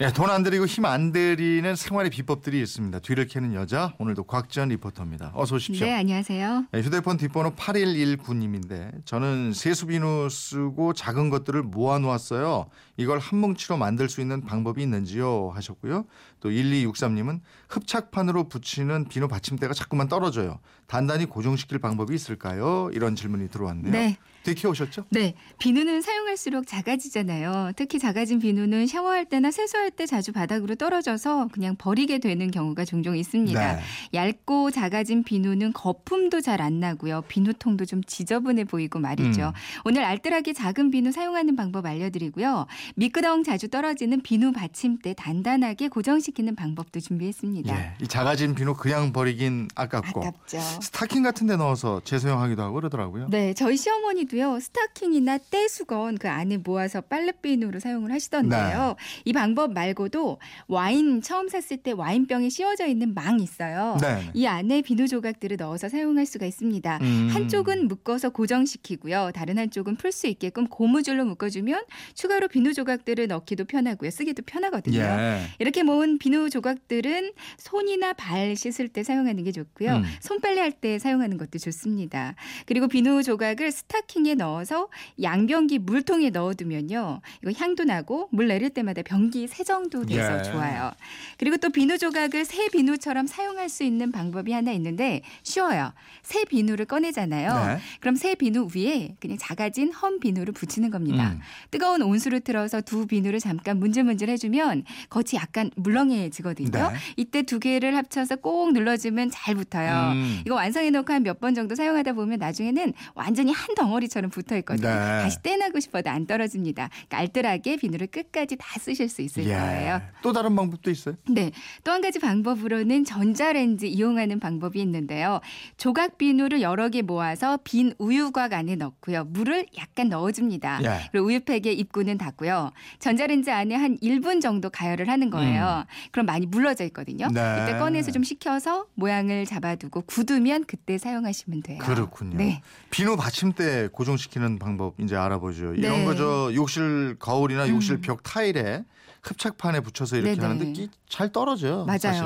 네, 돈안 들이고 힘 안 들이는 생활의 비법들이 있습니다. 뒤를 캐는 여자 오늘도 곽지연 리포터입니다. 어서 오십시오. 네, 안녕하세요. 네, 휴대폰 뒷번호 8119님인데 저는 세수비누 쓰고 작은 것들을 모아 놓았어요. 이걸 한 뭉치로 만들 수 있는 방법이 있는지요? 하셨고요. 또 1263님은 흡착판으로 붙이는 비누 받침대가 자꾸만 떨어져요. 단단히 고정시킬 방법이 있을까요? 이런 질문이 들어왔네요. 네. 되게 키우셨죠? 네, 비누는 사용할수록 작아지잖아요. 특히 작아진 비누는 샤워할 때나 세수할 때 자주 바닥으로 떨어져서 그냥 버리게 되는 경우가 종종 있습니다. 네. 얇고 작아진 비누는 거품도 잘 안 나고요. 비누통도 좀 지저분해 보이고 말이죠. 음. 오늘 알뜰하게 작은 비누 사용하는 방법 알려드리고요. 미끄덩 자주 떨어지는 비누 받침대 단단하게 고정시키는 방법도 준비했습니다. 예, 이 작아진 비누 그냥 버리긴 아깝고 아깝죠. 스타킹 같은 데 넣어서 재사용하기도 하고 그러더라고요. 네, 저희 시어머니도 요 스타킹이나 때수건 그 안에 모아서 빨래비누로 사용을 하시던데요. 이 방법 말고도 와인 처음 샀을 때 와인병에 씌워져 있는 망 있어요. 네. 이 안에 비누 조각들을 넣어서 사용할 수가 있습니다. 음. 한쪽은 묶어서 고정시키고요. 다른 한쪽은 풀 수 있게끔 고무줄로 묶어주면 추가로 비누 조각들을 넣기도 편하고요. 쓰기도 편하거든요. 예. 이렇게 모은 비누 조각들은 손이나 발 씻을 때 사용하는 게 좋고요. 음. 손빨래 할 때 사용하는 것도 좋습니다. 그리고 비누 조각을 스타킹 에 넣어서 양변기 물통에 넣어두면요. 이거 향도 나고 물 내릴 때마다 변기 세정도 돼서 예. 좋아요. 그리고 또 비누 조각을 새 비누처럼 사용할 수 있는 방법이 하나 있는데 쉬워요. 새 비누를 꺼내잖아요. 네. 그럼 새 비누 위에 그냥 작아진 험 비누를 붙이는 겁니다. 음. 뜨거운 온수를 틀어서 두 비누를 잠깐 문질문질 해주면 겉이 약간 물렁해지거든요. 네. 이때 두 개를 합쳐서 꼭 눌러주면 잘 붙어요. 음. 이거 완성해놓고 한 몇 번 정도 사용하다 보면 나중에는 완전히 한 덩어리 처럼 붙어 있거든요. 네. 다시 떼나고 싶어도 안 떨어집니다. 그러니까 알뜰하게 비누를 끝까지 다 쓰실 수 있을 예. 거예요. 또 다른 방법도 있어요? 네. 또 한 가지 방법으로는 전자레인지 이용하는 방법이 있는데요. 조각 비누를 여러 개 모아서 빈 우유곽 안에 넣고요. 물을 약간 넣어줍니다. 예. 그리고 우유팩의 입구는 닫고요. 전자레인지 안에 한 1분 정도 가열을 하는 거예요. 그럼 많이 물러져 있거든요. 음. 네. 이때 꺼내서 좀 식혀서 모양을 잡아두고 굳으면 그때 사용하시면 돼요. 그렇군요. 네. 비누 받침대 고정시키는 방법 이제 알아보죠. 이런 네. 거저 욕실 거울이나 욕실 음. 벽 타일에 흡착판에 붙여서 이렇게 네네. 하는데 끼- 잘 떨어져요. 맞아요. 사실.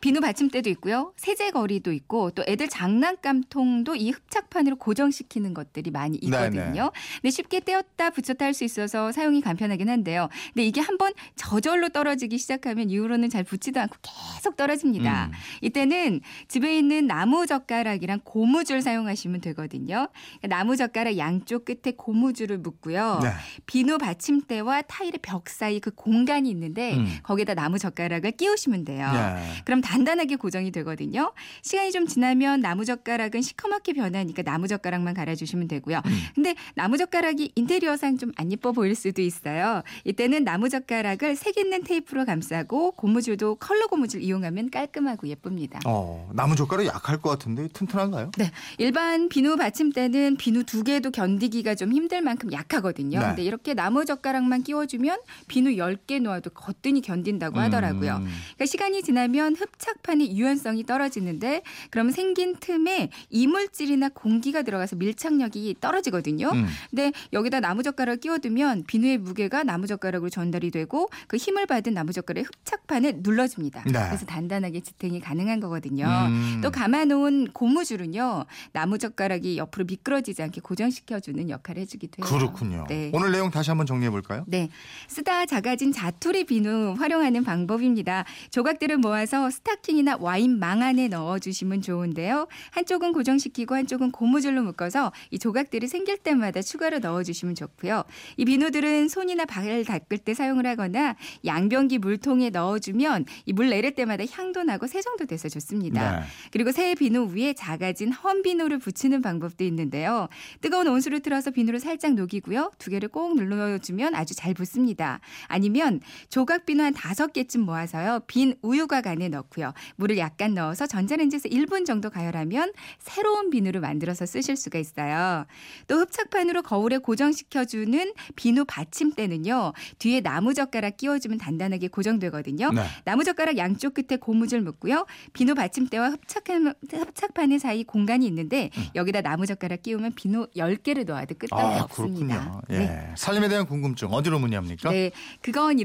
비누 받침대도 있고요. 세제 거리도 있고 또 애들 장난감통도 이 흡착판으로 고정시키는 것들이 많이 있거든요. 네네. 근데 쉽게 떼었다 붙였다 할 수 있어서 사용이 간편하긴 한데요. 근데 이게 한번 저절로 떨어지기 시작하면 이후로는 잘 붙지도 않고 계속 떨어집니다. 음. 이때는 집에 있는 나무 젓가락이랑 고무줄 사용하시면 되거든요. 나무 젓가락 양쪽 끝에 고무줄을 묶고요. 네. 비누 받침대와 타일의 벽 사이 그 공간 이 있는데 음. 거기에다 나무 젓가락을 끼우시면 돼요. 예. 그럼 단단하게 고정이 되거든요. 시간이 좀 지나면 나무 젓가락은 시커멓게 변하니까 나무 젓가락만 갈아주시면 되고요. 음. 근데 나무 젓가락이 인테리어상 좀 안 예뻐 보일 수도 있어요. 이때는 나무 젓가락을 색 있는 테이프로 감싸고 고무줄도 컬러 고무줄 이용하면 깔끔하고 예쁩니다. 어, 나무 젓가락 약할 것 같은데 튼튼한가요? 네, 일반 비누 받침대는 비누 두 개도 견디기가 좀 힘들 만큼 약하거든요. 네. 근데 이렇게 나무 젓가락만 끼워주면 비누 10개 놓아도 거뜬히 견딘다고 하더라고요. 음. 그러니까 시간이 지나면 흡착판의 유연성이 떨어지는데 그럼 생긴 틈에 이물질이나 공기가 들어가서 밀착력이 떨어지거든요. 음. 근데 여기다 나무젓가락을 끼워두면 비누의 무게가 나무젓가락으로 전달이 되고 그 힘을 받은 나무젓가락이 흡착판에 눌러줍니다. 네. 그래서 단단하게 지탱이 가능한 거거든요. 음. 또 감아놓은 고무줄은요 나무젓가락이 옆으로 미끄러지지 않게 고정시켜주는 역할을 해주기도 해요. 그렇군요. 네. 오늘 내용 다시 한번 정리해 볼까요? 네. 쓰다 작아진 자 투리 비누 활용하는 방법입니다. 조각들을 모아서 스타킹이나 와인 망 안에 넣어주시면 좋은데요. 한쪽은 고정시키고 한쪽은 고무줄로 묶어서 이 조각들이 생길 때마다 추가로 넣어주시면 좋고요. 이 비누들은 손이나 발을 닦을 때 사용을 하거나 양변기 물통에 넣어주면 이 물 내릴 때마다 향도 나고 세정도 돼서 좋습니다. 네. 그리고 새 비누 위에 작아진 험 비누를 붙이는 방법도 있는데요. 뜨거운 온수를 틀어서 비누를 살짝 녹이고요. 두 개를 꼭 눌러주면 아주 잘 붙습니다. 아니면 조각 비누 한 다섯 개쯤 모아서요. 빈 우유곽 안에 넣고요. 물을 약간 넣어서 전자레인지에서 1분 정도 가열하면 새로운 비누를 만들어서 쓰실 수가 있어요. 또 흡착판으로 거울에 고정시켜주는 비누 받침대는요. 뒤에 나무젓가락 끼워주면 단단하게 고정되거든요. 네. 나무젓가락 양쪽 끝에 고무줄 묶고요. 비누 받침대와 흡착판, 흡착판의 사이 공간이 있는데 여기다 나무젓가락 끼우면 비누 10개를 넣어도 끄떡이 아, 없습니다. 그렇군요. 예. 살림에 대한 궁금증 어디로 문의합니까? 네, 그건 이